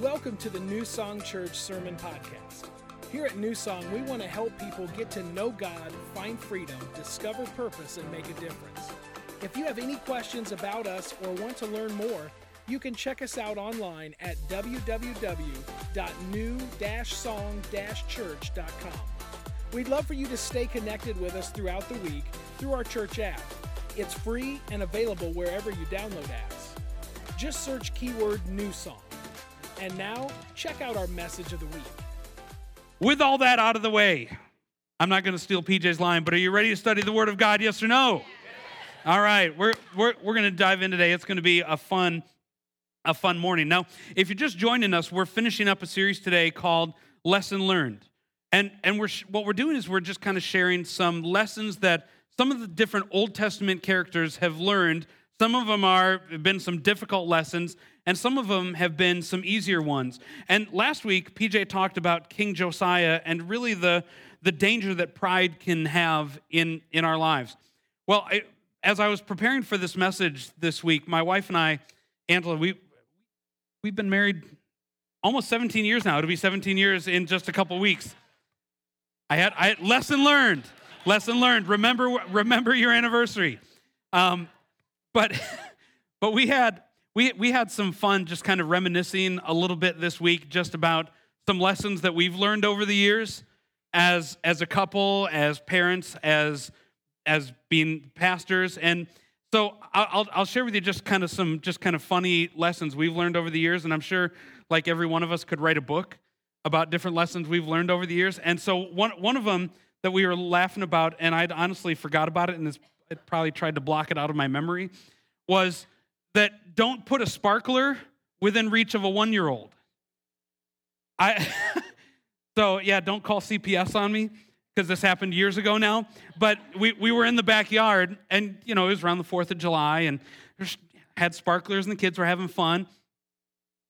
welcome to the New Song Church Sermon Podcast. Here at New Song, we want to help people get to know God, find freedom, discover purpose, and make a difference. If you have any questions about us or want to learn more, you can check us out online at www.new-song-church.com. We'd love for you to stay connected with us throughout the week through our church app. It's free and available wherever you download apps. Just search keyword New Song. And now, check out our message of the week. With all that out of the way, I'm not going to steal PJ's line, but are you ready to study the Word of God? Yes or no? Yes. All right, we're, we're, we're going to dive in today. It's going to be a fun, a fun morning. Now, if you're just joining us, we're finishing up a series today called Lesson Learned. And, and we're, what we're doing is we're just kind of sharing some lessons that some of the different Old Testament characters have learned. Some of them are have been some difficult lessons, and some of them have been some easier ones. And last week, PJ talked about King Josiah and really the, the danger that pride can have in, in our lives. Well, I, as I was preparing for this message this week, my wife and I, Angela, we, we've been married almost 17 years now. It'll be 17 years in just a couple weeks. I had, I had lesson learned, lesson learned. Remember, remember your anniversary. Um, but, but we had we, we had some fun just kind of reminiscing a little bit this week just about some lessons that we've learned over the years as, as a couple, as parents, as, as being pastors. And so I'll, I'll share with you just kind of some just kind of funny lessons we've learned over the years. And I'm sure like every one of us could write a book about different lessons we've learned over the years. And so one, one of them that we were laughing about, and I'd honestly forgot about it and it probably tried to block it out of my memory, was – that don't put a sparkler within reach of a one year old. I so yeah, don't call CPS on me because this happened years ago now. But we, we were in the backyard and you know it was around the Fourth of July and had sparklers and the kids were having fun.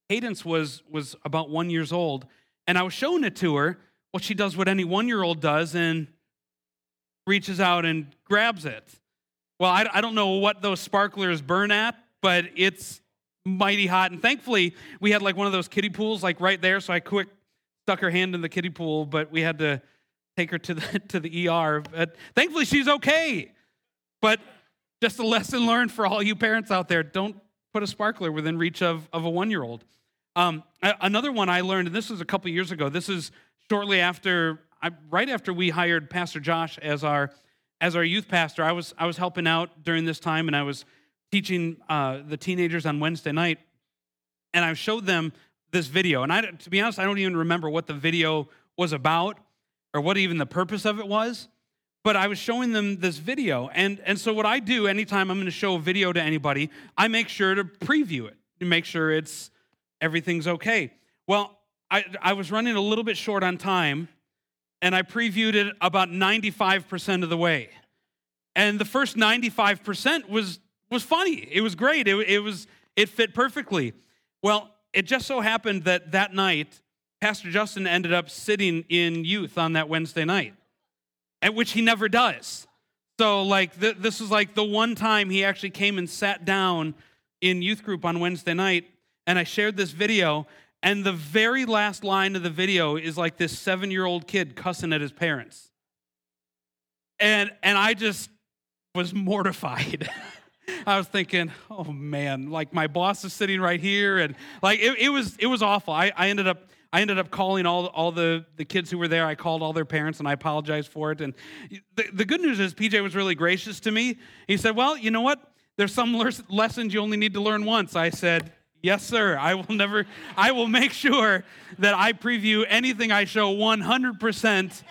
Cadence was was about one years old, and I was showing it to her. Well, she does what any one year old does and reaches out and grabs it. Well, I, I don't know what those sparklers burn at, but it's mighty hot. And thankfully, we had like one of those kiddie pools like right there, so I quick stuck her hand in the kiddie pool, but we had to take her to the to the ER. But thankfully, she's okay. But just a lesson learned for all you parents out there: don't put a sparkler within reach of of a one year old. Um, another one I learned, and this was a couple years ago. This is shortly after, right after we hired Pastor Josh as our as our youth pastor. I was I was helping out during this time, and I was teaching uh, the teenagers on Wednesday night, and I showed them this video. And I, to be honest, I don't even remember what the video was about or what even the purpose of it was. But I was showing them this video. And, and so, what I do anytime I'm going to show a video to anybody, I make sure to preview it to make sure it's everything's okay. Well, I, I was running a little bit short on time, and I previewed it about 95% of the way. And the first 95% was was funny. It was great. It, it was it fit perfectly. Well, it just so happened that that night, Pastor Justin ended up sitting in youth on that Wednesday night, at which he never does. So, like, th- this was like the one time he actually came and sat down in youth group on Wednesday night, and I shared this video. And the very last line of the video is like this seven year old kid cussing at his parents. And, and I just was mortified. I was thinking, oh man, like my boss is sitting right here, and like it, it was it was awful. I, I ended up I ended up calling all all the the kids who were there. I called all their parents, and I apologized for it. And the, the good news is PJ was really gracious to me. He said, "Well, you know what? There's some lessons you only need to learn once." I said. Yes, sir. I will never, I will make sure that I preview anything I show 100%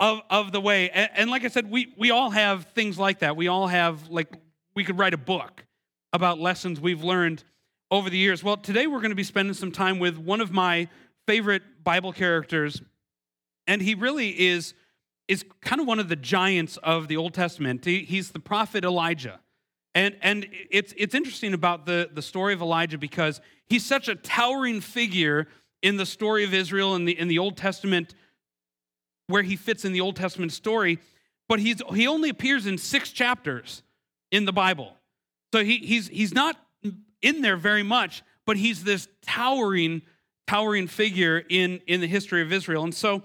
of, of the way. And, and, like I said, we, we all have things like that. We all have like we could write a book about lessons we've learned over the years. Well, today we're going to be spending some time with one of my favorite Bible characters, and he really is is kind of one of the giants of the Old Testament. He, he's the prophet Elijah. And, and it's, it's interesting about the, the story of Elijah because he's such a towering figure in the story of Israel in the, in the Old Testament, where he fits in the Old Testament story, but he's, he only appears in six chapters in the Bible. So he, he's, he's not in there very much, but he's this towering towering figure in, in the history of Israel. And so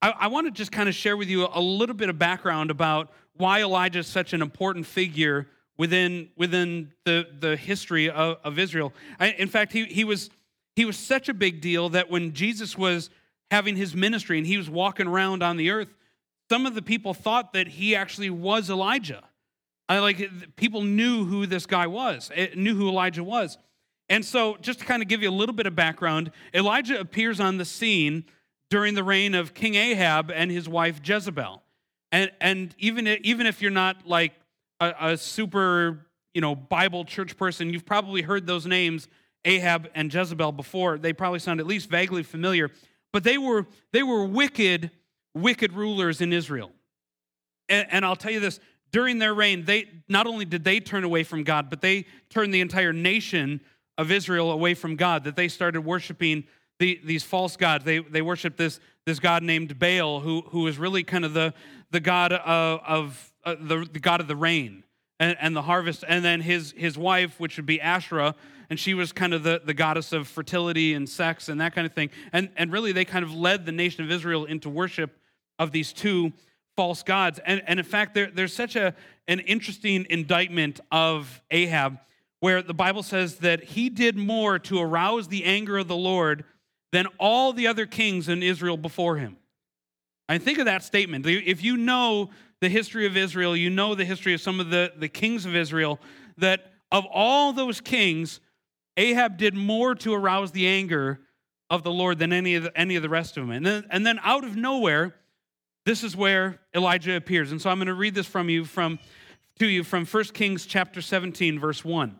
I, I want to just kind of share with you a little bit of background about why Elijah is such an important figure within, within the, the history of, of Israel. I, in fact, he, he, was, he was such a big deal that when Jesus was having his ministry and he was walking around on the earth, some of the people thought that he actually was Elijah. I like people knew who this guy was, eh, knew who Elijah was. And so, just to kind of give you a little bit of background, Elijah appears on the scene during the reign of King Ahab and his wife Jezebel. And, and even, even if you're not like a, a super, you know, Bible church person, you've probably heard those names, Ahab and Jezebel, before. They probably sound at least vaguely familiar. But they were, they were wicked, wicked rulers in Israel. And, and I'll tell you this during their reign, they not only did they turn away from God, but they turned the entire nation of Israel away from God, that they started worshiping the, these false gods. They, they worshiped this, this god named Baal, who, who was really kind of the, the god of, of uh, the, the god of the rain and, and the harvest. And then his, his wife, which would be Asherah, and she was kind of the, the goddess of fertility and sex and that kind of thing. And, and really, they kind of led the nation of Israel into worship of these two false gods. And, and in fact, there, there's such a, an interesting indictment of Ahab where the Bible says that he did more to arouse the anger of the Lord than all the other kings in Israel before him. I think of that statement. If you know the history of Israel, you know the history of some of the, the kings of Israel, that of all those kings, Ahab did more to arouse the anger of the Lord than any of the, any of the rest of them. And then, and then out of nowhere, this is where Elijah appears. And so I'm going to read this from you from to you from 1 Kings chapter 17 verse 1.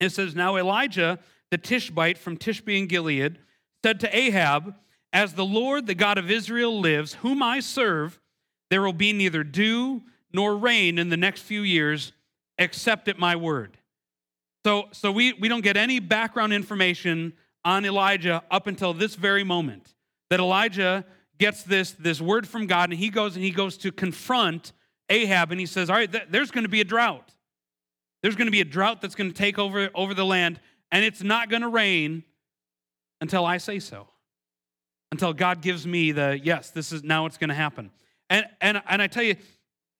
It says, "Now Elijah the Tishbite from Tishbe in Gilead said to Ahab, As the Lord, the God of Israel, lives, whom I serve, there will be neither dew nor rain in the next few years, except at my word. So, so we, we don't get any background information on Elijah up until this very moment. That Elijah gets this, this word from God, and he goes and he goes to confront Ahab, and he says, All right, th- there's going to be a drought. There's going to be a drought that's going to take over, over the land, and it's not going to rain until I say so. Until God gives me the yes, this is now it's going to happen. And and and I tell you,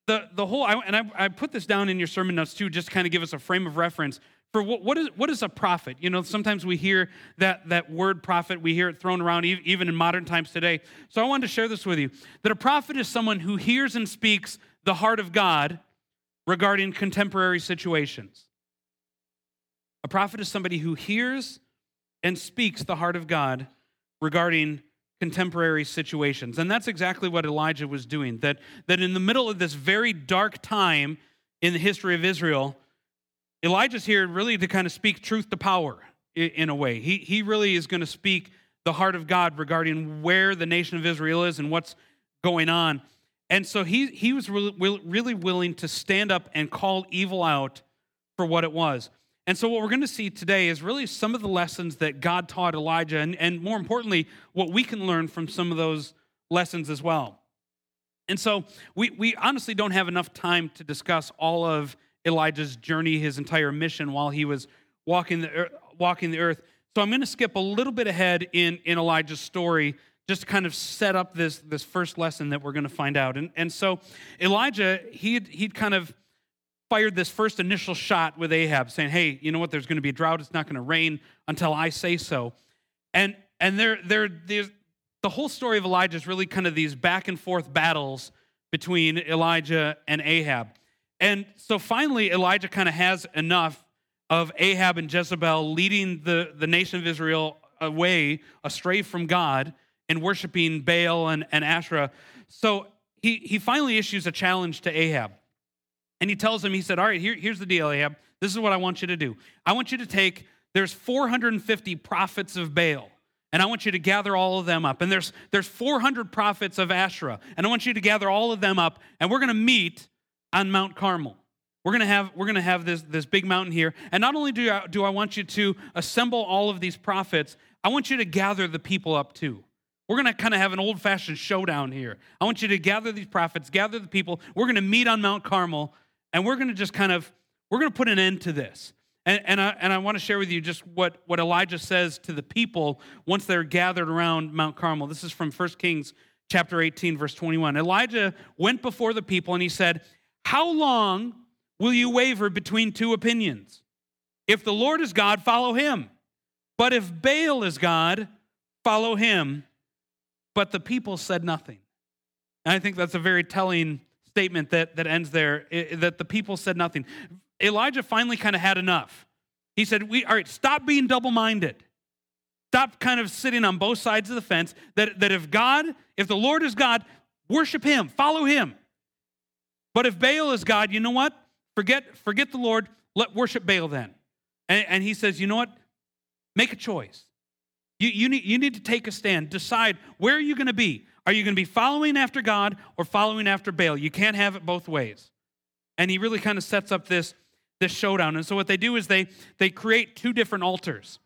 the the whole I, and I, I put this down in your sermon notes too, just to kind of give us a frame of reference for what, is what is a prophet. You know, sometimes we hear that that word prophet, we hear it thrown around even in modern times today. So I wanted to share this with you that a prophet is someone who hears and speaks the heart of God regarding contemporary situations. A prophet is somebody who hears and speaks the heart of God regarding contemporary situations. And that's exactly what Elijah was doing. That, that in the middle of this very dark time in the history of Israel, Elijah's here really to kind of speak truth to power in a way. He, he really is going to speak the heart of God regarding where the nation of Israel is and what's going on. And so he, he was really, really willing to stand up and call evil out for what it was. And so, what we're going to see today is really some of the lessons that God taught Elijah, and, and more importantly, what we can learn from some of those lessons as well. And so, we, we honestly don't have enough time to discuss all of Elijah's journey, his entire mission while he was walking the, earth, walking the earth. So, I'm going to skip a little bit ahead in, in Elijah's story just to kind of set up this, this first lesson that we're going to find out. And, and so, Elijah, he'd, he'd kind of fired this first initial shot with Ahab, saying, "Hey, you know what? There's going to be a drought. It's not going to rain until I say so." And and there there there's the whole story of Elijah is really kind of these back and forth battles between Elijah and Ahab. And so finally, Elijah kind of has enough of Ahab and Jezebel leading the, the nation of Israel away, astray from God, and worshiping Baal and, and Asherah. So he, he finally issues a challenge to Ahab. And he tells him, he said, All right, here, here's the deal, Ahab. This is what I want you to do. I want you to take, there's 450 prophets of Baal. And I want you to gather all of them up. And there's, there's 400 prophets of Asherah. And I want you to gather all of them up. And we're going to meet on Mount Carmel. We're going to have, we're to have this, this big mountain here. And not only do I, do I want you to assemble all of these prophets, I want you to gather the people up too. We're going to kind of have an old fashioned showdown here. I want you to gather these prophets, gather the people. We're going to meet on Mount Carmel and we're going to just kind of we're going to put an end to this And, and I, and I want to share with you just what, what Elijah says to the people once they're gathered around Mount Carmel. This is from 1 Kings chapter 18, verse 21. Elijah went before the people and he said, How long will you waver between two opinions? If the Lord is God, follow him. But if Baal is God, follow him. But the people said nothing. And I think that's a very telling statement that, that ends there, that the people said nothing. Elijah finally kind of had enough. He said, we, All right, stop being double minded. Stop kind of sitting on both sides of the fence. That, that if God, if the Lord is God, worship him, follow him. But if Baal is God, you know what? Forget, forget the Lord, let worship Baal then. And, and he says, You know what? Make a choice. You, you, need, you need to take a stand. Decide where are you going to be? Are you going to be following after God or following after Baal? You can't have it both ways. And he really kind of sets up this this showdown. And so what they do is they they create two different altars.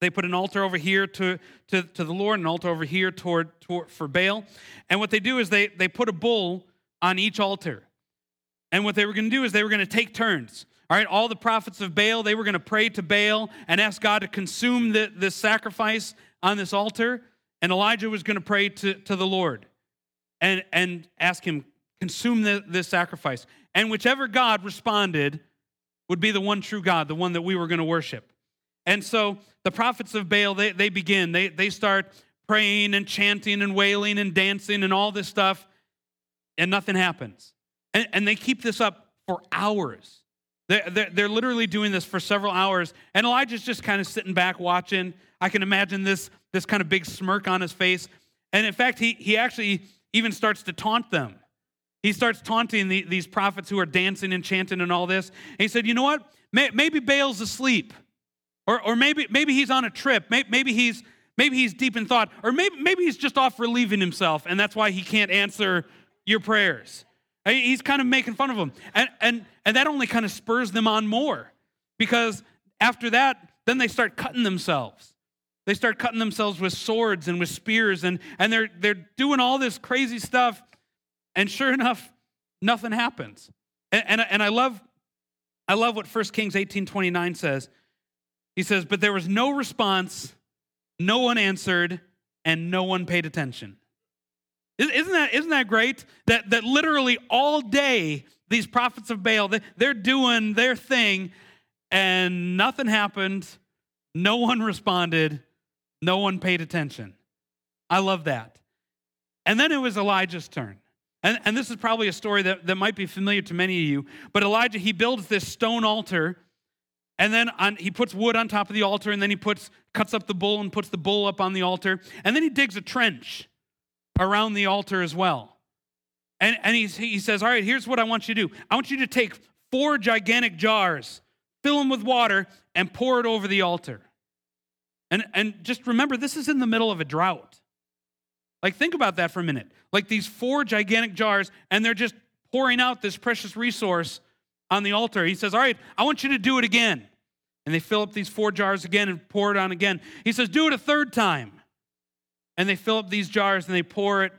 They put an altar over here to, to, to the Lord, an altar over here toward, toward for Baal. And what they do is they, they put a bull on each altar. And what they were going to do is they were going to take turns. All right, all the prophets of Baal, they were going to pray to Baal and ask God to consume the, this sacrifice on this altar. And Elijah was going to pray to, to the Lord and, and ask him, consume the, this sacrifice. And whichever God responded, would be the one true God, the one that we were going to worship. And so the prophets of Baal, they, they begin, they, they start praying and chanting and wailing and dancing and all this stuff, and nothing happens. And, and they keep this up for hours. They're, they're, they're literally doing this for several hours. And Elijah's just kind of sitting back watching. I can imagine this, this kind of big smirk on his face. And in fact, he, he actually even starts to taunt them. He starts taunting the, these prophets who are dancing and chanting and all this. And he said, You know what? maybe Baal's asleep. Or, or maybe, maybe he's on a trip. Maybe, he's, maybe he's deep in thought. Or maybe, maybe he's just off relieving himself, and that's why he can't answer your prayers. He's kind of making fun of them. And, and, and that only kind of spurs them on more because after that, then they start cutting themselves. They start cutting themselves with swords and with spears, and, and they're, they're doing all this crazy stuff and sure enough, nothing happens. And, and, and I love I love what 1 Kings 18 29 says. He says, But there was no response, no one answered, and no one paid attention. Isn't that, isn't that great? That, that literally all day, these prophets of Baal, they're doing their thing, and nothing happened. No one responded. No one paid attention. I love that. And then it was Elijah's turn. And, and this is probably a story that, that might be familiar to many of you. But Elijah, he builds this stone altar, and then on, he puts wood on top of the altar, and then he puts, cuts up the bull and puts the bull up on the altar. And then he digs a trench around the altar as well. And, and he, he says, All right, here's what I want you to do I want you to take four gigantic jars, fill them with water, and pour it over the altar. And, and just remember, this is in the middle of a drought. Like, think about that for a minute. Like these four gigantic jars, and they're just pouring out this precious resource on the altar. He says, All right, I want you to do it again. And they fill up these four jars again and pour it on again. He says, Do it a third time. And they fill up these jars and they pour it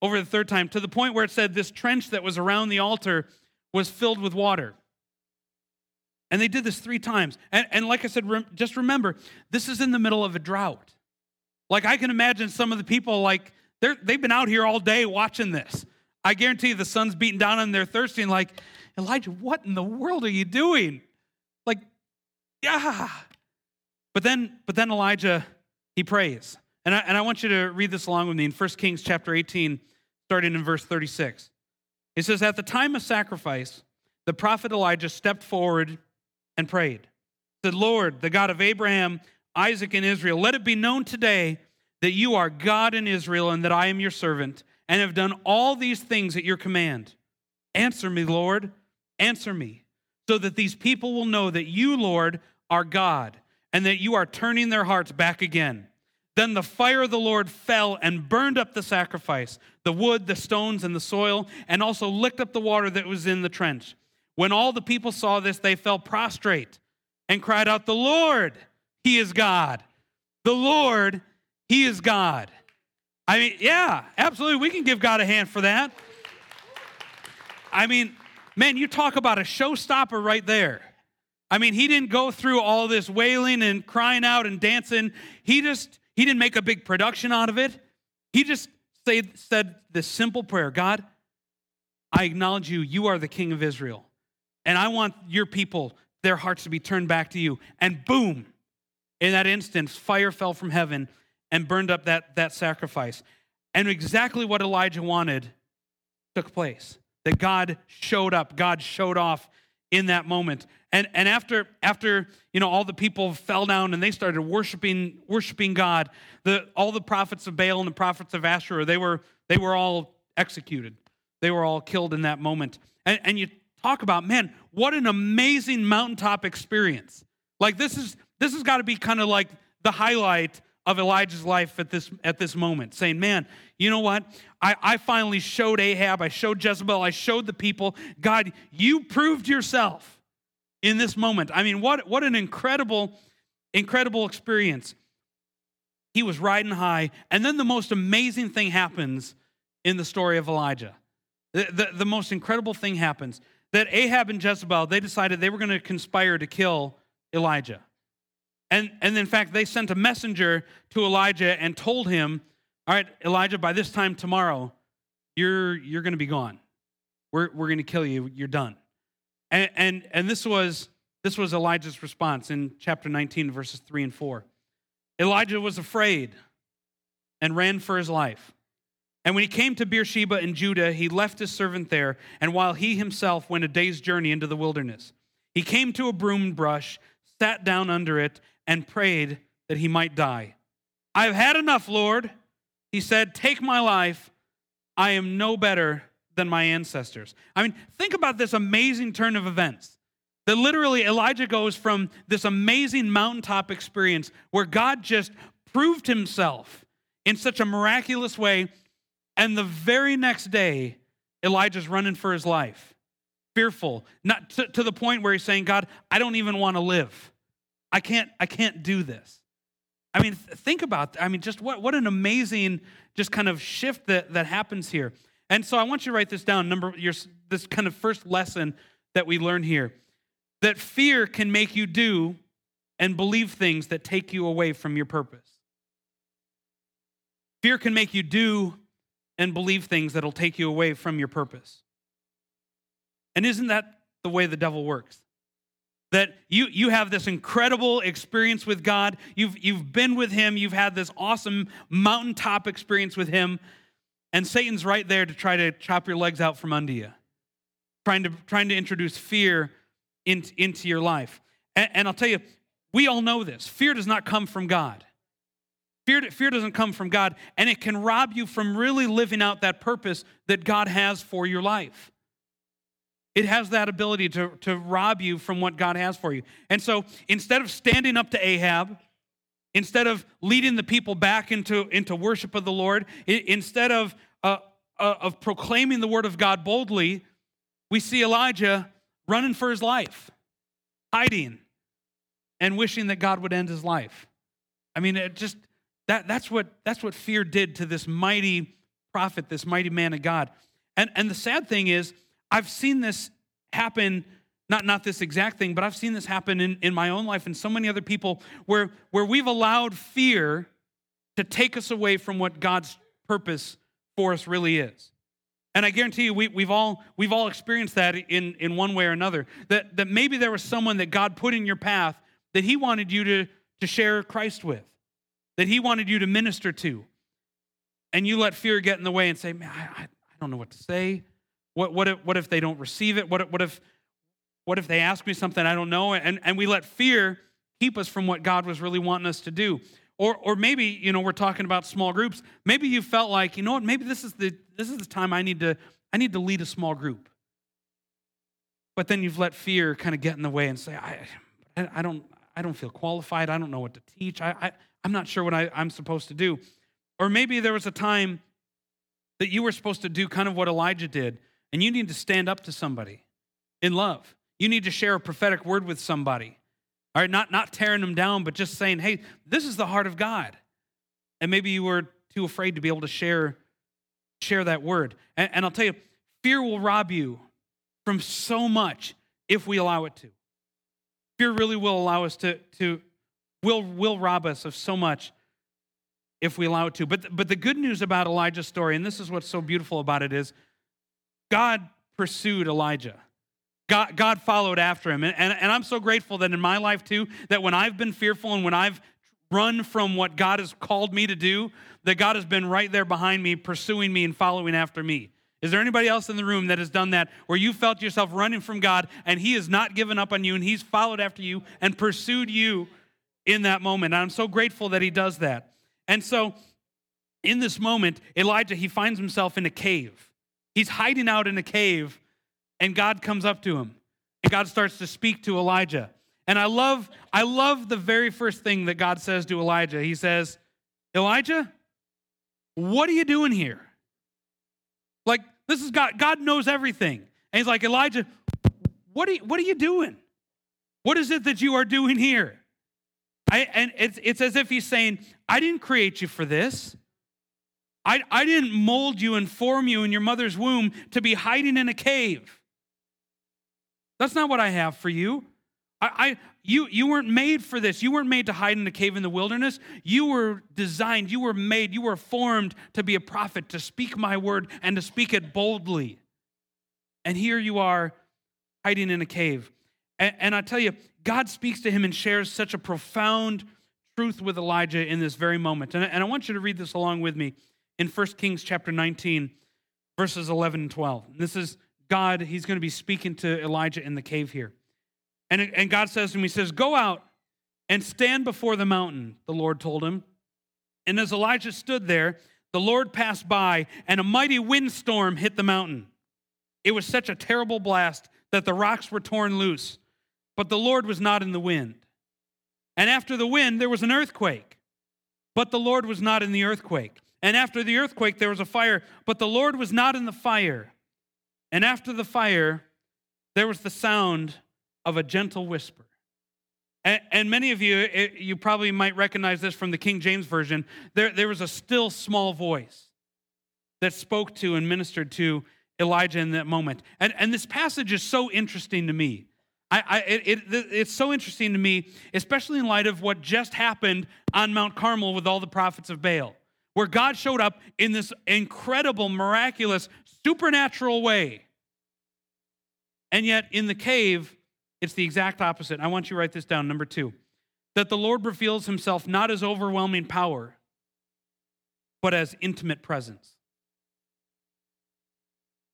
over the third time to the point where it said this trench that was around the altar was filled with water. And they did this three times. And, and like I said, just remember, this is in the middle of a drought. Like I can imagine some of the people, like, they're, they've been out here all day watching this. I guarantee you the sun's beating down and they're thirsty and like, Elijah, what in the world are you doing? Like, yeah. But then, but then Elijah, he prays. And I, and I want you to read this along with me in 1 Kings chapter 18, starting in verse 36. It says, At the time of sacrifice, the prophet Elijah stepped forward and prayed. Said, Lord, the God of Abraham, Isaac, and Israel, let it be known today that you are God in Israel and that I am your servant and have done all these things at your command. Answer me, Lord, answer me, so that these people will know that you, Lord, are God and that you are turning their hearts back again. Then the fire of the Lord fell and burned up the sacrifice, the wood, the stones, and the soil, and also licked up the water that was in the trench. When all the people saw this, they fell prostrate and cried out, The Lord, He is God. The Lord he is God. I mean, yeah, absolutely. We can give God a hand for that. I mean, man, you talk about a showstopper right there. I mean, he didn't go through all this wailing and crying out and dancing. He just, he didn't make a big production out of it. He just say, said this simple prayer God, I acknowledge you. You are the king of Israel. And I want your people, their hearts to be turned back to you. And boom, in that instance, fire fell from heaven and burned up that, that sacrifice. And exactly what Elijah wanted took place. That God showed up, God showed off in that moment. And, and after, after you know all the people fell down and they started worshiping, worshiping God, the, all the prophets of Baal and the prophets of Asherah, they were, they were all executed. They were all killed in that moment. And, and you talk about, man, what an amazing mountaintop experience. Like this is this has got to be kind of like the highlight of Elijah's life at this at this moment, saying, Man, you know what? I, I finally showed Ahab, I showed Jezebel, I showed the people, God, you proved yourself in this moment. I mean, what, what an incredible, incredible experience. He was riding high, and then the most amazing thing happens in the story of Elijah. The, the, the most incredible thing happens that Ahab and Jezebel, they decided they were going to conspire to kill Elijah. And, and in fact, they sent a messenger to Elijah and told him, All right, Elijah, by this time tomorrow, you're, you're going to be gone. We're, we're going to kill you. You're done. And, and, and this, was, this was Elijah's response in chapter 19, verses 3 and 4. Elijah was afraid and ran for his life. And when he came to Beersheba in Judah, he left his servant there, and while he himself went a day's journey into the wilderness, he came to a broom brush, sat down under it, and prayed that he might die. I have had enough, Lord. He said, Take my life. I am no better than my ancestors. I mean, think about this amazing turn of events. That literally Elijah goes from this amazing mountaintop experience where God just proved himself in such a miraculous way and the very next day, Elijah's running for his life, fearful, not to, to the point where he's saying, God, I don't even want to live. I can't, I can't do this. I mean, think about, I mean, just what, what an amazing, just kind of shift that, that happens here. And so I want you to write this down, number, your, this kind of first lesson that we learn here that fear can make you do and believe things that take you away from your purpose. Fear can make you do and believe things that'll take you away from your purpose. And isn't that the way the devil works? That you, you have this incredible experience with God. You've, you've been with Him. You've had this awesome mountaintop experience with Him. And Satan's right there to try to chop your legs out from under you, trying to, trying to introduce fear into, into your life. And, and I'll tell you, we all know this fear does not come from God. Fear, fear doesn't come from God, and it can rob you from really living out that purpose that God has for your life. It has that ability to, to rob you from what God has for you. And so instead of standing up to Ahab, instead of leading the people back into, into worship of the Lord, instead of, uh, uh, of proclaiming the word of God boldly, we see Elijah running for his life, hiding, and wishing that God would end his life. I mean, it just that, that's, what, that's what fear did to this mighty prophet, this mighty man of God. And, and the sad thing is, I've seen this happen, not, not this exact thing, but I've seen this happen in, in my own life and so many other people where, where we've allowed fear to take us away from what God's purpose for us really is. And I guarantee you, we, we've, all, we've all experienced that in, in one way or another. That, that maybe there was someone that God put in your path that He wanted you to, to share Christ with that He wanted you to minister to. And you let fear get in the way and say, man, I, I don't know what to say. What, what, if, what if they don't receive it? What, what, if, what if they ask me something I don't know? And, and we let fear keep us from what God was really wanting us to do. Or, or maybe, you know, we're talking about small groups. Maybe you felt like, you know what, maybe this is the, this is the time I need, to, I need to lead a small group. But then you've let fear kind of get in the way and say, I, I, don't, I don't feel qualified. I don't know what to teach. I, I, I'm not sure what I, I'm supposed to do. Or maybe there was a time that you were supposed to do kind of what Elijah did, and you need to stand up to somebody in love. You need to share a prophetic word with somebody. All right, not, not tearing them down, but just saying, hey, this is the heart of God. And maybe you were too afraid to be able to share, share that word. And, and I'll tell you, fear will rob you from so much if we allow it to. Fear really will allow us to, to will, will rob us of so much if we allow it to. But, but the good news about Elijah's story, and this is what's so beautiful about it, is God pursued Elijah. God, God followed after him. And, and, and I'm so grateful that in my life, too, that when I've been fearful and when I've run from what God has called me to do, that God has been right there behind me, pursuing me and following after me. Is there anybody else in the room that has done that where you felt yourself running from God and He has not given up on you and He's followed after you and pursued you in that moment? And I'm so grateful that He does that. And so in this moment, Elijah, he finds himself in a cave. He's hiding out in a cave, and God comes up to him. And God starts to speak to Elijah. And I love, I love the very first thing that God says to Elijah. He says, Elijah, what are you doing here? Like, this is God. God knows everything. And he's like, Elijah, what are you, what are you doing? What is it that you are doing here? I, and it's, it's as if he's saying, I didn't create you for this. I, I didn't mold you and form you in your mother's womb to be hiding in a cave. That's not what I have for you. I, I, you, you weren't made for this. You weren't made to hide in a cave in the wilderness. You were designed, you were made, you were formed to be a prophet, to speak my word and to speak it boldly. And here you are hiding in a cave. And, and I tell you, God speaks to him and shares such a profound truth with Elijah in this very moment. And, and I want you to read this along with me in 1 Kings chapter 19, verses 11 and 12. And this is God, he's going to be speaking to Elijah in the cave here. And, and God says to him, He says, Go out and stand before the mountain, the Lord told him. And as Elijah stood there, the Lord passed by, and a mighty windstorm hit the mountain. It was such a terrible blast that the rocks were torn loose, but the Lord was not in the wind. And after the wind, there was an earthquake, but the Lord was not in the earthquake. And after the earthquake, there was a fire, but the Lord was not in the fire. And after the fire, there was the sound of a gentle whisper. And, and many of you, it, you probably might recognize this from the King James Version. There, there was a still small voice that spoke to and ministered to Elijah in that moment. And, and this passage is so interesting to me. I, I, it, it, it's so interesting to me, especially in light of what just happened on Mount Carmel with all the prophets of Baal where God showed up in this incredible, miraculous, supernatural way. And yet in the cave, it's the exact opposite. I want you to write this down. Number two, that the Lord reveals himself not as overwhelming power, but as intimate presence.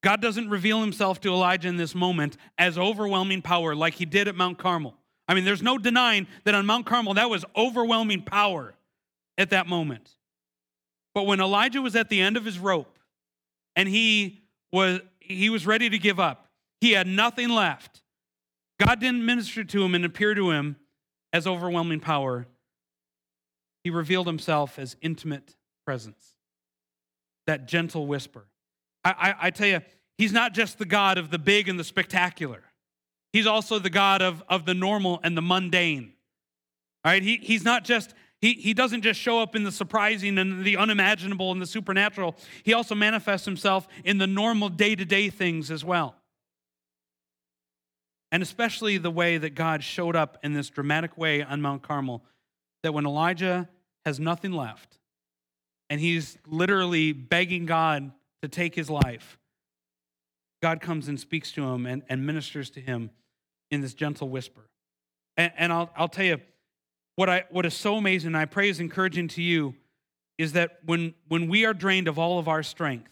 God doesn't reveal himself to Elijah in this moment as overwhelming power like he did at Mount Carmel. I mean, there's no denying that on Mount Carmel, that was overwhelming power at that moment. But when Elijah was at the end of his rope and he was he was ready to give up, he had nothing left. God didn't minister to him and appear to him as overwhelming power. He revealed himself as intimate presence, that gentle whisper. I, I, I, tell you, he's not just the God of the big and the spectacular, he's also the God of, of the normal and the mundane. All right, he, he's not just he, he doesn't just show up in the surprising and the unimaginable and the supernatural, he also manifests himself in the normal day to day things as well. And especially the way that God showed up in this dramatic way on Mount Carmel, that when Elijah has nothing left and he's literally begging God to take his life, God comes and speaks to him and, and ministers to him in this gentle whisper. And, and I'll, I'll tell you, what, I, what is so amazing, and I pray is encouraging to you, is that when, when we are drained of all of our strength,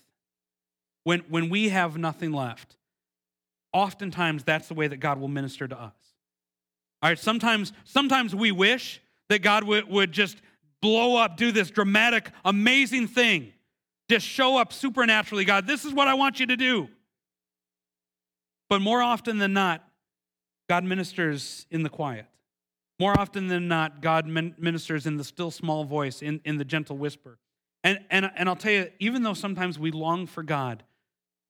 when, when we have nothing left, oftentimes that's the way that God will minister to us. All right, sometimes, sometimes we wish that God would, would just blow up, do this dramatic, amazing thing, just show up supernaturally. God, this is what I want you to do. But more often than not, God ministers in the quiet. More often than not, God ministers in the still small voice, in, in the gentle whisper. And, and, and I'll tell you, even though sometimes we long for God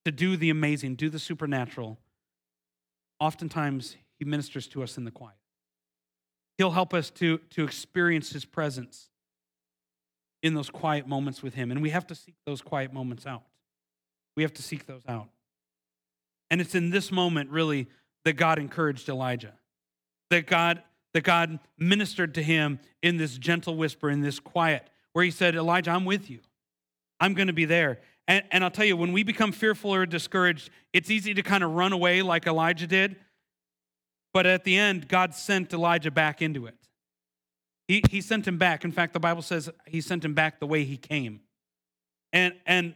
to do the amazing, do the supernatural, oftentimes He ministers to us in the quiet. He'll help us to, to experience His presence in those quiet moments with Him. And we have to seek those quiet moments out. We have to seek those out. And it's in this moment, really, that God encouraged Elijah. that God that God ministered to him in this gentle whisper, in this quiet, where he said, Elijah, I'm with you. I'm going to be there. And, and I'll tell you, when we become fearful or discouraged, it's easy to kind of run away like Elijah did. But at the end, God sent Elijah back into it. He, he sent him back. In fact, the Bible says he sent him back the way he came. And and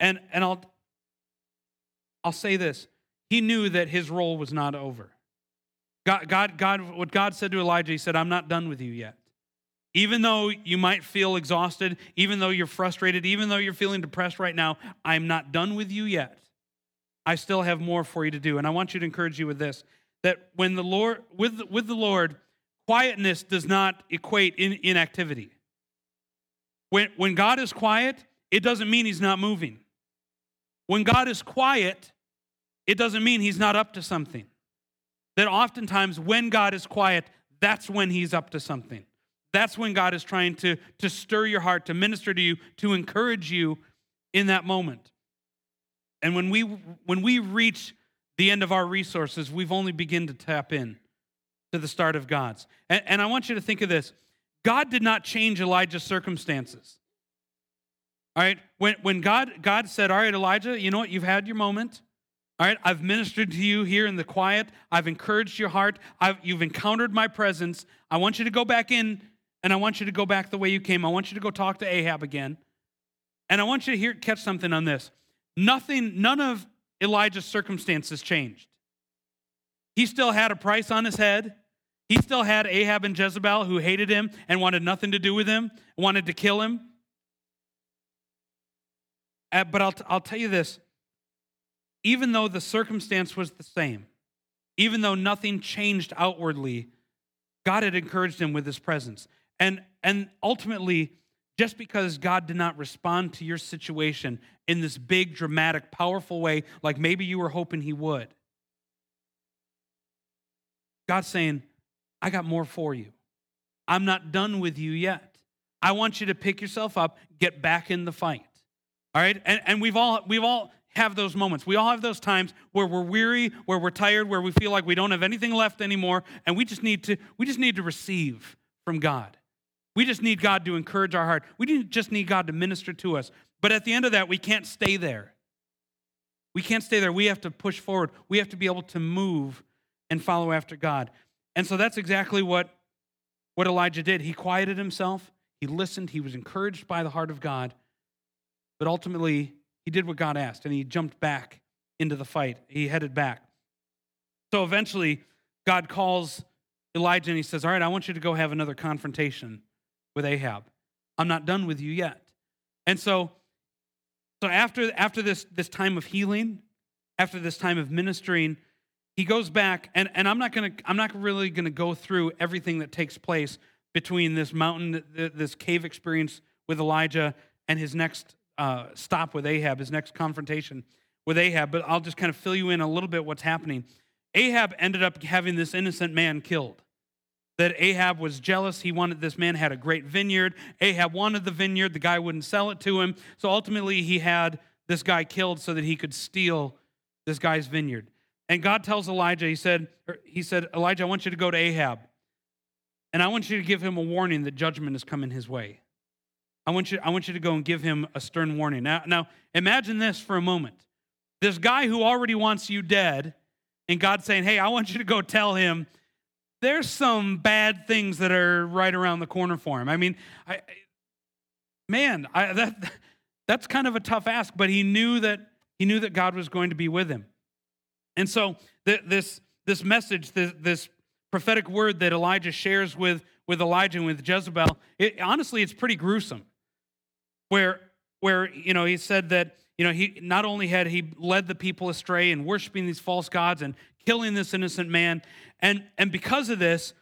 and and I'll I'll say this. He knew that his role was not over. God, God, God, what God said to Elijah, he said, I'm not done with you yet. Even though you might feel exhausted, even though you're frustrated, even though you're feeling depressed right now, I'm not done with you yet. I still have more for you to do. And I want you to encourage you with this that when the Lord, with, with the Lord, quietness does not equate in inactivity. When, when God is quiet, it doesn't mean he's not moving. When God is quiet, it doesn't mean he's not up to something that oftentimes when God is quiet, that's when he's up to something. That's when God is trying to, to stir your heart, to minister to you, to encourage you in that moment. And when we when we reach the end of our resources, we've only begun to tap in to the start of God's. And, and I want you to think of this. God did not change Elijah's circumstances. All right. When, when God, God said, All right, Elijah, you know what? You've had your moment. All right, I've ministered to you here in the quiet. I've encouraged your heart. I've, you've encountered my presence. I want you to go back in and I want you to go back the way you came. I want you to go talk to Ahab again. And I want you to hear catch something on this. Nothing, none of Elijah's circumstances changed. He still had a price on his head. He still had Ahab and Jezebel who hated him and wanted nothing to do with him, wanted to kill him. Uh, but I'll, I'll tell you this even though the circumstance was the same, even though nothing changed outwardly, God had encouraged him with his presence. And, and ultimately, just because God did not respond to your situation in this big, dramatic, powerful way, like maybe you were hoping he would, God's saying, I got more for you. I'm not done with you yet. I want you to pick yourself up, get back in the fight. All right? And, and we've all we've all have those moments. We all have those times where we're weary, where we're tired, where we feel like we don't have anything left anymore, and we just need to we just need to receive from God. We just need God to encourage our heart. We just need God to minister to us. But at the end of that, we can't stay there. We can't stay there. We have to push forward. We have to be able to move and follow after God. And so that's exactly what, what Elijah did. He quieted himself, he listened, he was encouraged by the heart of God, but ultimately he did what God asked and he jumped back into the fight. He headed back. So eventually, God calls Elijah and he says, All right, I want you to go have another confrontation with Ahab. I'm not done with you yet. And so, so after, after this, this time of healing, after this time of ministering, he goes back, and, and I'm not gonna, I'm not really gonna go through everything that takes place between this mountain, this cave experience with Elijah and his next uh, stop with Ahab, his next confrontation with Ahab, but I'll just kind of fill you in a little bit what's happening. Ahab ended up having this innocent man killed. That Ahab was jealous. He wanted this man had a great vineyard. Ahab wanted the vineyard. The guy wouldn't sell it to him. So ultimately, he had this guy killed so that he could steal this guy's vineyard. And God tells Elijah, he said, he said, Elijah, I want you to go to Ahab. And I want you to give him a warning that judgment is coming his way. I want you, I want you to go and give him a stern warning. Now, now, imagine this for a moment. This guy who already wants you dead, and God saying, Hey, I want you to go tell him there's some bad things that are right around the corner for him. I mean, I, man, I, that, that's kind of a tough ask, but he knew that he knew that God was going to be with him. And so th- this, this message, this, this prophetic word that Elijah shares with, with Elijah and with Jezebel, it, honestly, it's pretty gruesome where where you know he said that you know he not only had he led the people astray and worshiping these false gods and killing this innocent man and and because of this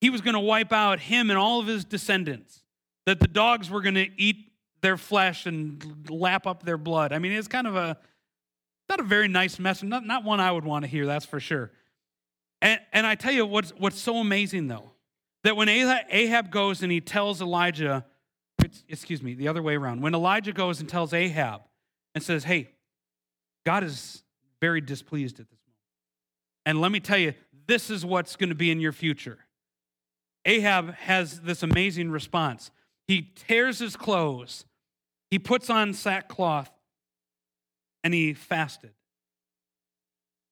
he was going to wipe out him and all of his descendants that the dogs were going to eat their flesh and lap up their blood. I mean it's kind of a not a very nice message not, not one i would want to hear that's for sure. And, and i tell you what's what's so amazing though that when ahab goes and he tells elijah excuse me, the other way around. When Elijah goes and tells Ahab and says, Hey, God is very displeased at this moment. And let me tell you, this is what's going to be in your future. Ahab has this amazing response. He tears his clothes, he puts on sackcloth, and he fasted.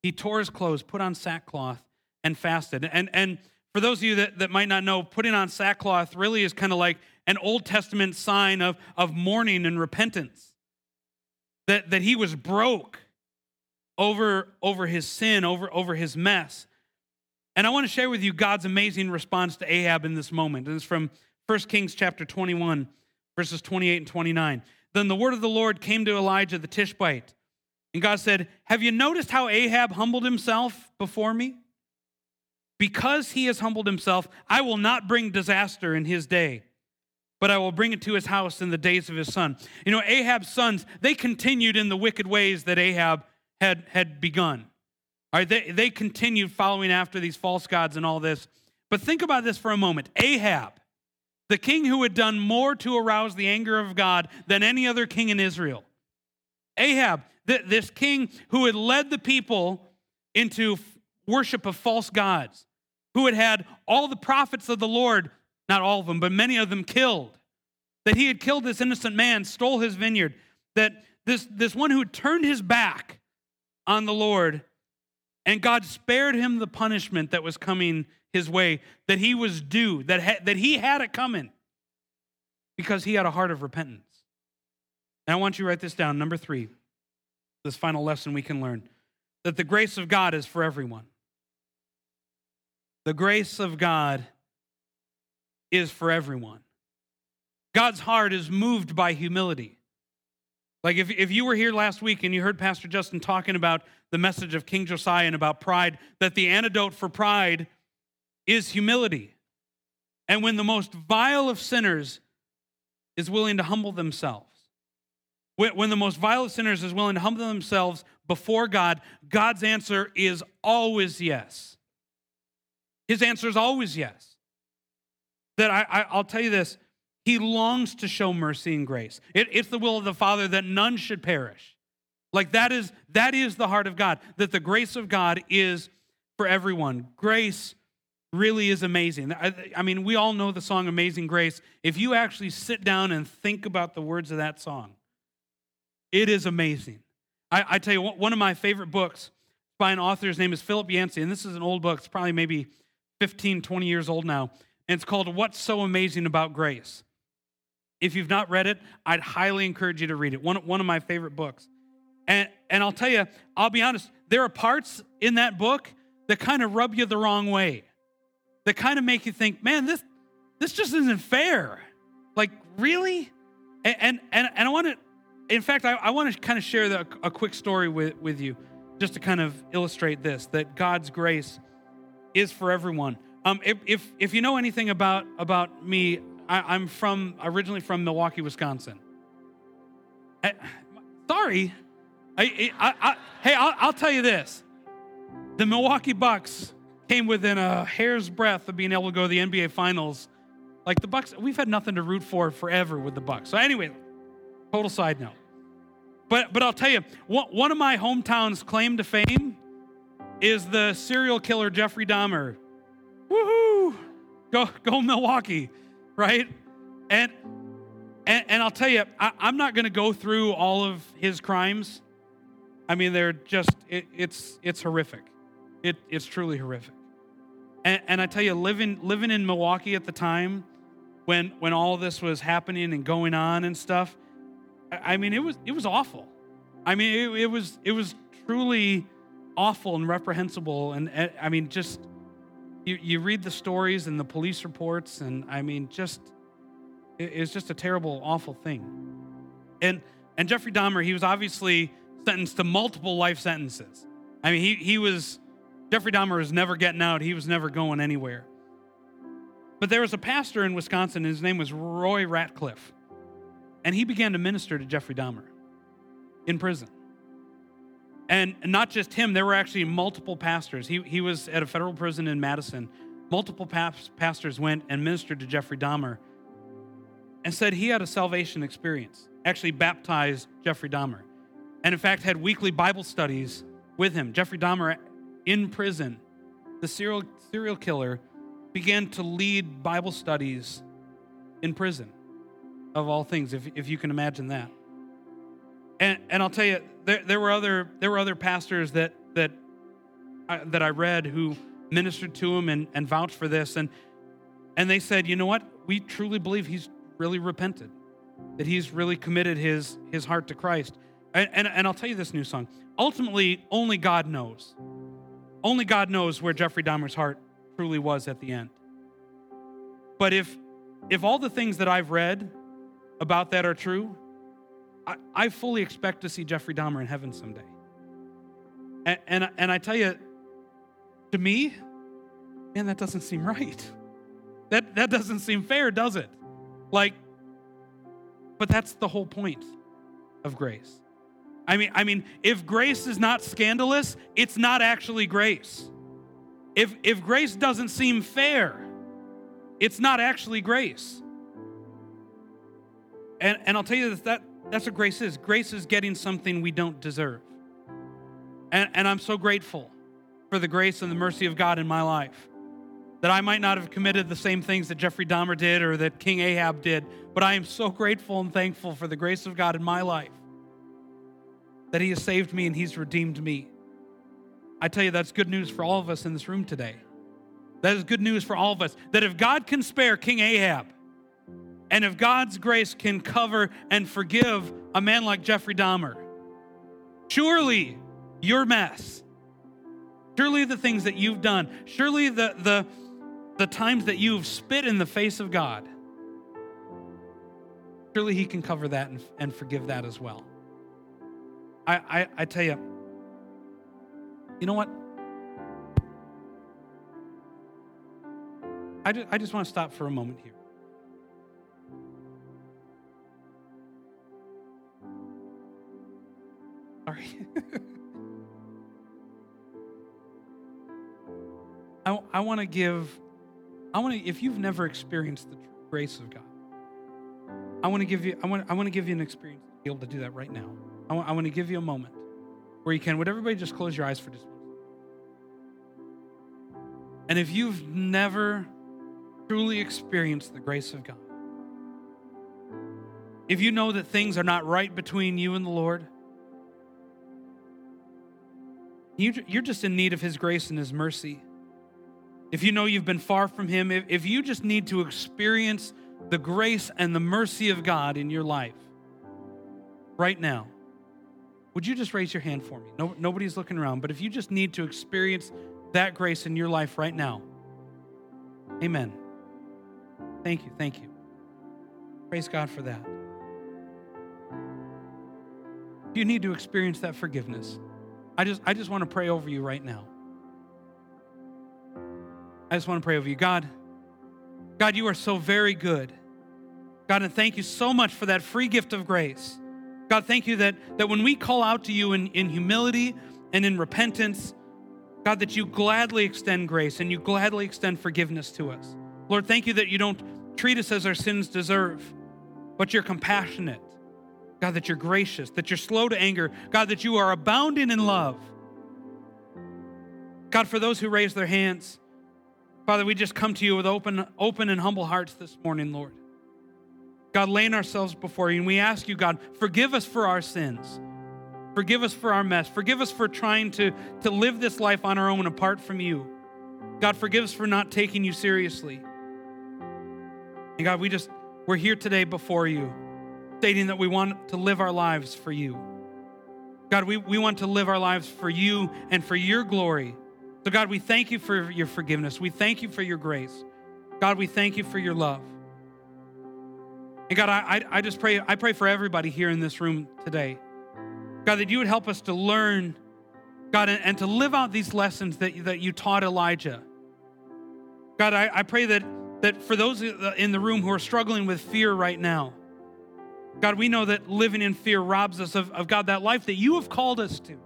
He tore his clothes, put on sackcloth, and fasted. And, and for those of you that, that might not know, putting on sackcloth really is kind of like an Old Testament sign of, of mourning and repentance. That, that he was broke over, over his sin, over, over his mess. And I want to share with you God's amazing response to Ahab in this moment. And it's from 1 Kings chapter 21, verses 28 and 29. Then the word of the Lord came to Elijah the Tishbite. And God said, Have you noticed how Ahab humbled himself before me? Because he has humbled himself, I will not bring disaster in his day, but I will bring it to his house in the days of his son. You know, Ahab's sons, they continued in the wicked ways that Ahab had, had begun. All right, they, they continued following after these false gods and all this. But think about this for a moment. Ahab, the king who had done more to arouse the anger of God than any other king in Israel. Ahab, this king who had led the people into worship of false gods, who had had all the prophets of the Lord, not all of them, but many of them killed, that he had killed this innocent man, stole his vineyard, that this, this one who turned his back on the Lord, and God spared him the punishment that was coming his way, that he was due, that, ha- that he had it coming because he had a heart of repentance. And I want you to write this down. Number three, this final lesson we can learn that the grace of God is for everyone. The grace of God is for everyone. God's heart is moved by humility. Like if, if you were here last week and you heard Pastor Justin talking about the message of King Josiah and about pride, that the antidote for pride is humility. And when the most vile of sinners is willing to humble themselves, when, when the most vile of sinners is willing to humble themselves before God, God's answer is always yes. His answer is always yes. That I, I, will tell you this He longs to show mercy and grace. It, it's the will of the Father that none should perish. Like that is that is the heart of God. That the grace of God is for everyone. Grace really is amazing. I, I mean, we all know the song Amazing Grace. If you actually sit down and think about the words of that song, it is amazing. I, I tell you, one of my favorite books by an author, his name is Philip Yancey, and this is an old book. It's probably maybe 15, 20 years old now. And it's called What's So Amazing About Grace. If you've not read it, I'd highly encourage you to read it. One, one of my favorite books. And, and I'll tell you, I'll be honest, there are parts in that book that kind of rub you the wrong way, that kind of make you think, man, this, this just isn't fair. Like, really? And, and, and, I want to, in fact, I, I want to kind of share the, a quick story with, with you just to kind of illustrate this that God's grace is for everyone. Um, if, if, if you know anything about, about me, I, am from originally from Milwaukee, Wisconsin. I, sorry. I, I, I, hey, I'll, I'll tell you this. The Milwaukee Bucks came within a hair's breadth of being able to go to the NBA Finals. Like the Bucks, we've had nothing to root for forever with the Bucks. So anyway, total side note. But but I'll tell you, one of my hometowns' claim to fame is the serial killer Jeffrey Dahmer. Woohoo! Go, go Milwaukee, right? And and, and I'll tell you, I, am not going to go through all of his crimes. I mean, they're just it, it's it's horrific. It it's truly horrific. And, and I tell you, living living in Milwaukee at the time, when when all this was happening and going on and stuff, I, I mean, it was it was awful. I mean, it, it was it was truly awful and reprehensible. And, and I mean, just you, you read the stories and the police reports, and I mean, just it, it's just a terrible, awful thing. And and Jeffrey Dahmer, he was obviously sentenced to multiple life sentences. I mean, he he was Jeffrey Dahmer was never getting out. He was never going anywhere. But there was a pastor in Wisconsin. His name was Roy Ratcliffe, and he began to minister to Jeffrey Dahmer in prison. And not just him, there were actually multiple pastors. He, he was at a federal prison in Madison. Multiple pastors went and ministered to Jeffrey Dahmer and said he had a salvation experience, actually baptized Jeffrey Dahmer, and in fact had weekly Bible studies with him. Jeffrey Dahmer in prison the serial, serial killer, began to lead Bible studies in prison, of all things, if, if you can imagine that. And, and I'll tell you, there, there, were other, there were other pastors that, that, I, that I read who ministered to him and, and vouched for this. And, and they said, you know what? We truly believe he's really repented, that he's really committed his, his heart to Christ. And, and, and I'll tell you this new song. Ultimately, only God knows. Only God knows where Jeffrey Dahmer's heart truly was at the end. But if, if all the things that I've read about that are true, I, I fully expect to see Jeffrey Dahmer in heaven someday. And, and, and I tell you, to me, man, that doesn't seem right. That, that doesn't seem fair, does it? Like, but that's the whole point of grace. I mean, I mean, if grace is not scandalous, it's not actually grace. If if grace doesn't seem fair, it's not actually grace. And and I'll tell you that, that that's what grace is. Grace is getting something we don't deserve. And, and I'm so grateful for the grace and the mercy of God in my life. That I might not have committed the same things that Jeffrey Dahmer did or that King Ahab did, but I am so grateful and thankful for the grace of God in my life. That He has saved me and He's redeemed me. I tell you, that's good news for all of us in this room today. That is good news for all of us. That if God can spare King Ahab, and if God's grace can cover and forgive a man like Jeffrey Dahmer, surely your mess, surely the things that you've done, surely the, the, the times that you've spit in the face of God, surely He can cover that and, and forgive that as well. I, I, I tell you, you know what? I just, I just want to stop for a moment here. Sorry. I, I want to give, I want to, if you've never experienced the grace of God, I want to give you, I want, I want to give you an experience to be able to do that right now. I want, I want to give you a moment where you can. Would everybody just close your eyes for just one? And if you've never truly experienced the grace of God, if you know that things are not right between you and the Lord, you're just in need of His grace and His mercy. If you know you've been far from Him, if you just need to experience the grace and the mercy of God in your life right now, would you just raise your hand for me? No, nobody's looking around, but if you just need to experience that grace in your life right now, amen. Thank you, thank you. Praise God for that. You need to experience that forgiveness. I just, I just want to pray over you right now. I just want to pray over you. God, God, you are so very good. God, and thank you so much for that free gift of grace. God, thank you that, that when we call out to you in, in humility and in repentance, God, that you gladly extend grace and you gladly extend forgiveness to us. Lord, thank you that you don't treat us as our sins deserve, but you're compassionate God, that you're gracious, that you're slow to anger, God, that you are abounding in love. God, for those who raise their hands, Father, we just come to you with open, open and humble hearts this morning, Lord. God, laying ourselves before you, and we ask you, God, forgive us for our sins. Forgive us for our mess. Forgive us for trying to, to live this life on our own apart from you. God, forgive us for not taking you seriously. And God, we just, we're here today before you stating that we want to live our lives for you. God, we, we want to live our lives for you and for your glory. So, God, we thank you for your forgiveness. We thank you for your grace. God, we thank you for your love. And God, I, I just pray, I pray for everybody here in this room today. God, that you would help us to learn, God, and, and to live out these lessons that, that you taught Elijah. God, I, I pray that, that for those in the room who are struggling with fear right now, God, we know that living in fear robs us of, of God, that life that you have called us to.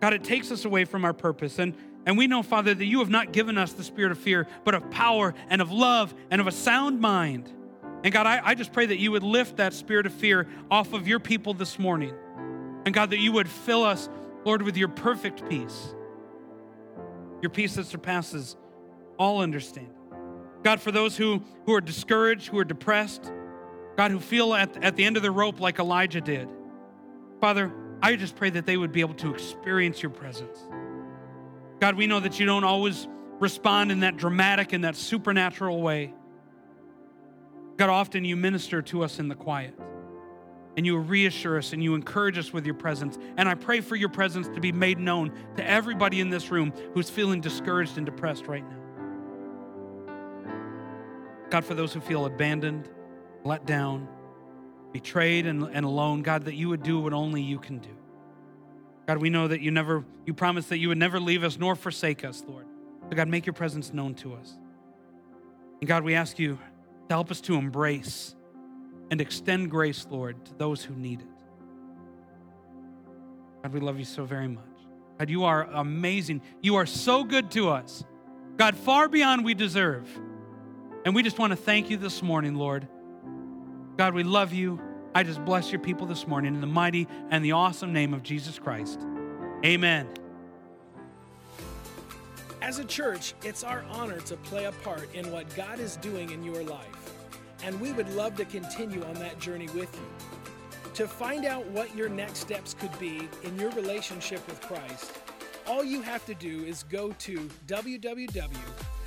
God, it takes us away from our purpose. And, and we know, Father, that you have not given us the spirit of fear, but of power and of love and of a sound mind. And God, I, I just pray that you would lift that spirit of fear off of your people this morning. And God, that you would fill us, Lord, with your perfect peace. your peace that surpasses all understanding. God, for those who, who are discouraged, who are depressed, God, who feel at, at the end of the rope like Elijah did, Father, I just pray that they would be able to experience your presence. God, we know that you don't always respond in that dramatic and that supernatural way. God, often you minister to us in the quiet and you reassure us and you encourage us with your presence. And I pray for your presence to be made known to everybody in this room who's feeling discouraged and depressed right now. God, for those who feel abandoned, let down, betrayed, and, and alone, God, that you would do what only you can do. God, we know that you never, you promised that you would never leave us nor forsake us, Lord. So, God, make your presence known to us. And God, we ask you to help us to embrace and extend grace, Lord, to those who need it. God, we love you so very much. God, you are amazing. You are so good to us. God, far beyond we deserve. And we just want to thank you this morning, Lord. God, we love you. I just bless your people this morning in the mighty and the awesome name of Jesus Christ. Amen. As a church, it's our honor to play a part in what God is doing in your life and we would love to continue on that journey with you. To find out what your next steps could be in your relationship with Christ, all you have to do is go to